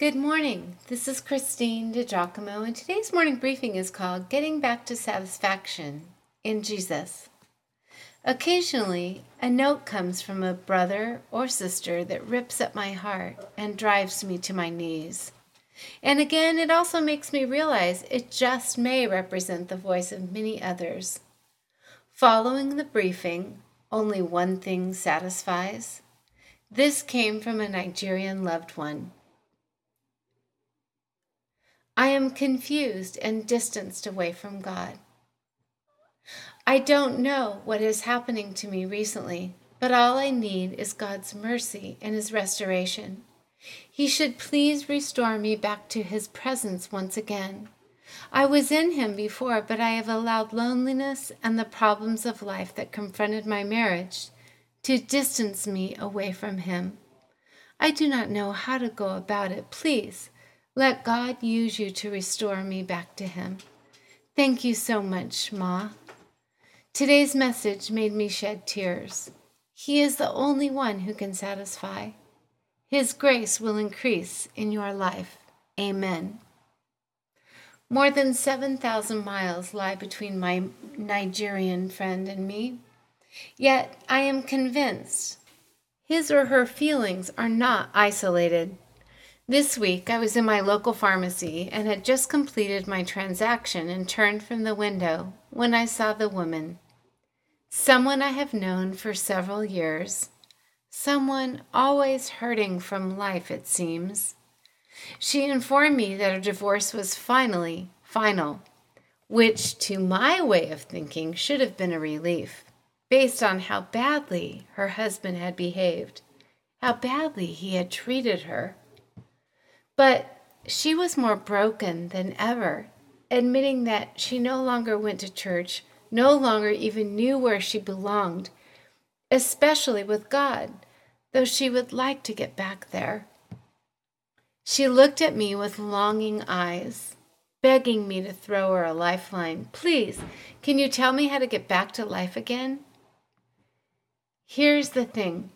Good morning. This is Christine DiGiacomo, and today's morning briefing is called Getting Back to Satisfaction in Jesus. Occasionally, a note comes from a brother or sister that rips at my heart and drives me to my knees. And again, it also makes me realize it just may represent the voice of many others. Following the briefing, only one thing satisfies. This came from a Nigerian loved one. I am confused and distanced away from God. I don't know what is happening to me recently, but all I need is God's mercy and His restoration. He should please restore me back to His presence once again. I was in Him before, but I have allowed loneliness and the problems of life that confronted my marriage to distance me away from Him. I do not know how to go about it. Please let God use you to restore me back to Him. Thank you so much, Ma. Today's message made me shed tears. He is the only one who can satisfy. His grace will increase in your life. Amen. More than 7,000 miles lie between my Nigerian friend and me. Yet I am convinced his or her feelings are not isolated. This week I was in my local pharmacy and had just completed my transaction and turned from the window when I saw the woman. Someone I have known for several years. Someone always hurting from life, it seems. She informed me that her divorce was finally final, which to my way of thinking should have been a relief based on how badly her husband had behaved, how badly he had treated her. But she was more broken than ever, admitting that she no longer went to church, no longer even knew where she belonged, especially with God, though she would like to get back there. She looked at me with longing eyes, begging me to throw her a lifeline. Please, can you tell me how to get back to life again? Here's the thing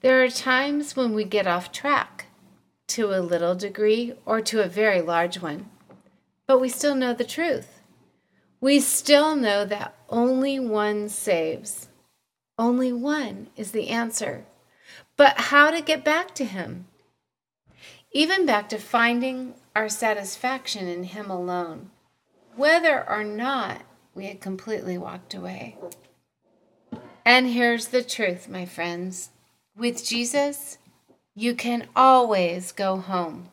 there are times when we get off track to a little degree or to a very large one, but we still know the truth. We still know that only one saves. Only one is the answer. But how to get back to Him? Even back to finding our satisfaction in Him alone, whether or not we had completely walked away. And here's the truth, my friends with Jesus, you can always go home.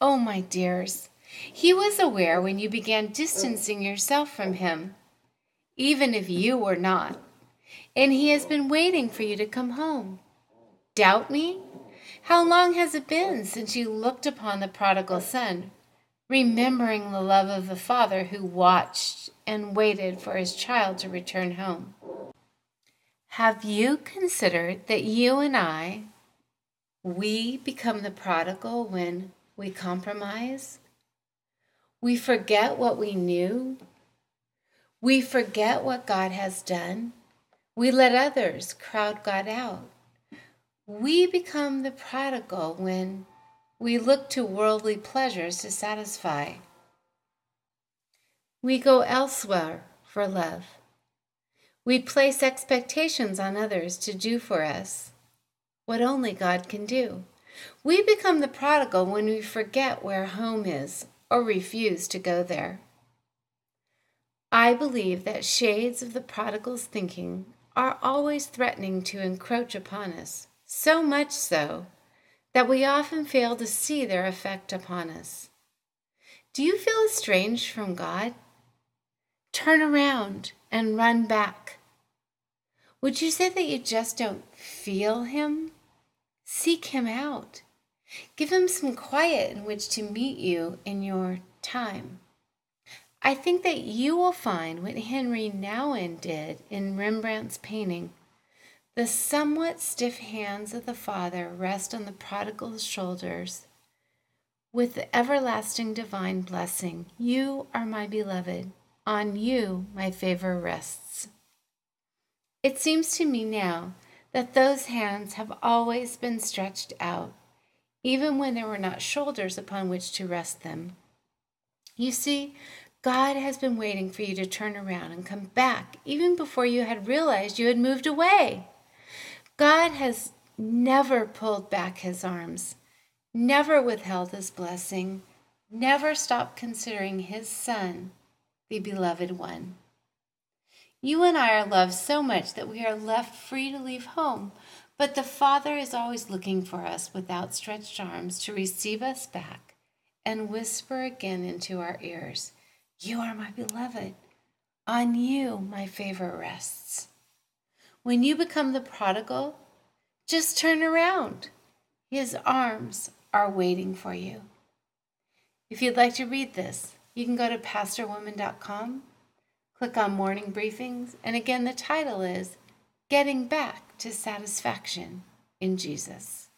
Oh, my dears, He was aware when you began distancing yourself from Him, even if you were not, and He has been waiting for you to come home. Doubt me? How long has it been since you looked upon the prodigal son, remembering the love of the Father who watched and waited for his child to return home? Have you considered that you and I, we become the prodigal when we compromise? We forget what we knew. We forget what God has done. We let others crowd God out. We become the prodigal when we look to worldly pleasures to satisfy. We go elsewhere for love. We place expectations on others to do for us what only God can do. We become the prodigal when we forget where home is or refuse to go there. I believe that shades of the prodigal's thinking are always threatening to encroach upon us, so much so that we often fail to see their effect upon us. Do you feel estranged from God? Turn around and run back. Would you say that you just don't feel Him? Seek Him out. Give Him some quiet in which to meet you in your time. I think that you will find what Henri Nouwen did in Rembrandt's painting. The somewhat stiff hands of the Father rest on the prodigal's shoulders. With the everlasting divine blessing, you are my beloved. On you my favor rests. It seems to me now that those hands have always been stretched out, even when there were not shoulders upon which to rest them. You see, God has been waiting for you to turn around and come back even before you had realized you had moved away. God has never pulled back his arms, never withheld his blessing, never stopped considering his son the beloved one. You and I are loved so much that we are left free to leave home, but the Father is always looking for us with outstretched arms to receive us back and whisper again into our ears, You are my beloved. On you my favor rests. When you become the prodigal, just turn around. His arms are waiting for you. If you'd like to read this, you can go to pastorwoman.com, click on morning briefings, and again, the title is Getting Back to Satisfaction in Jesus.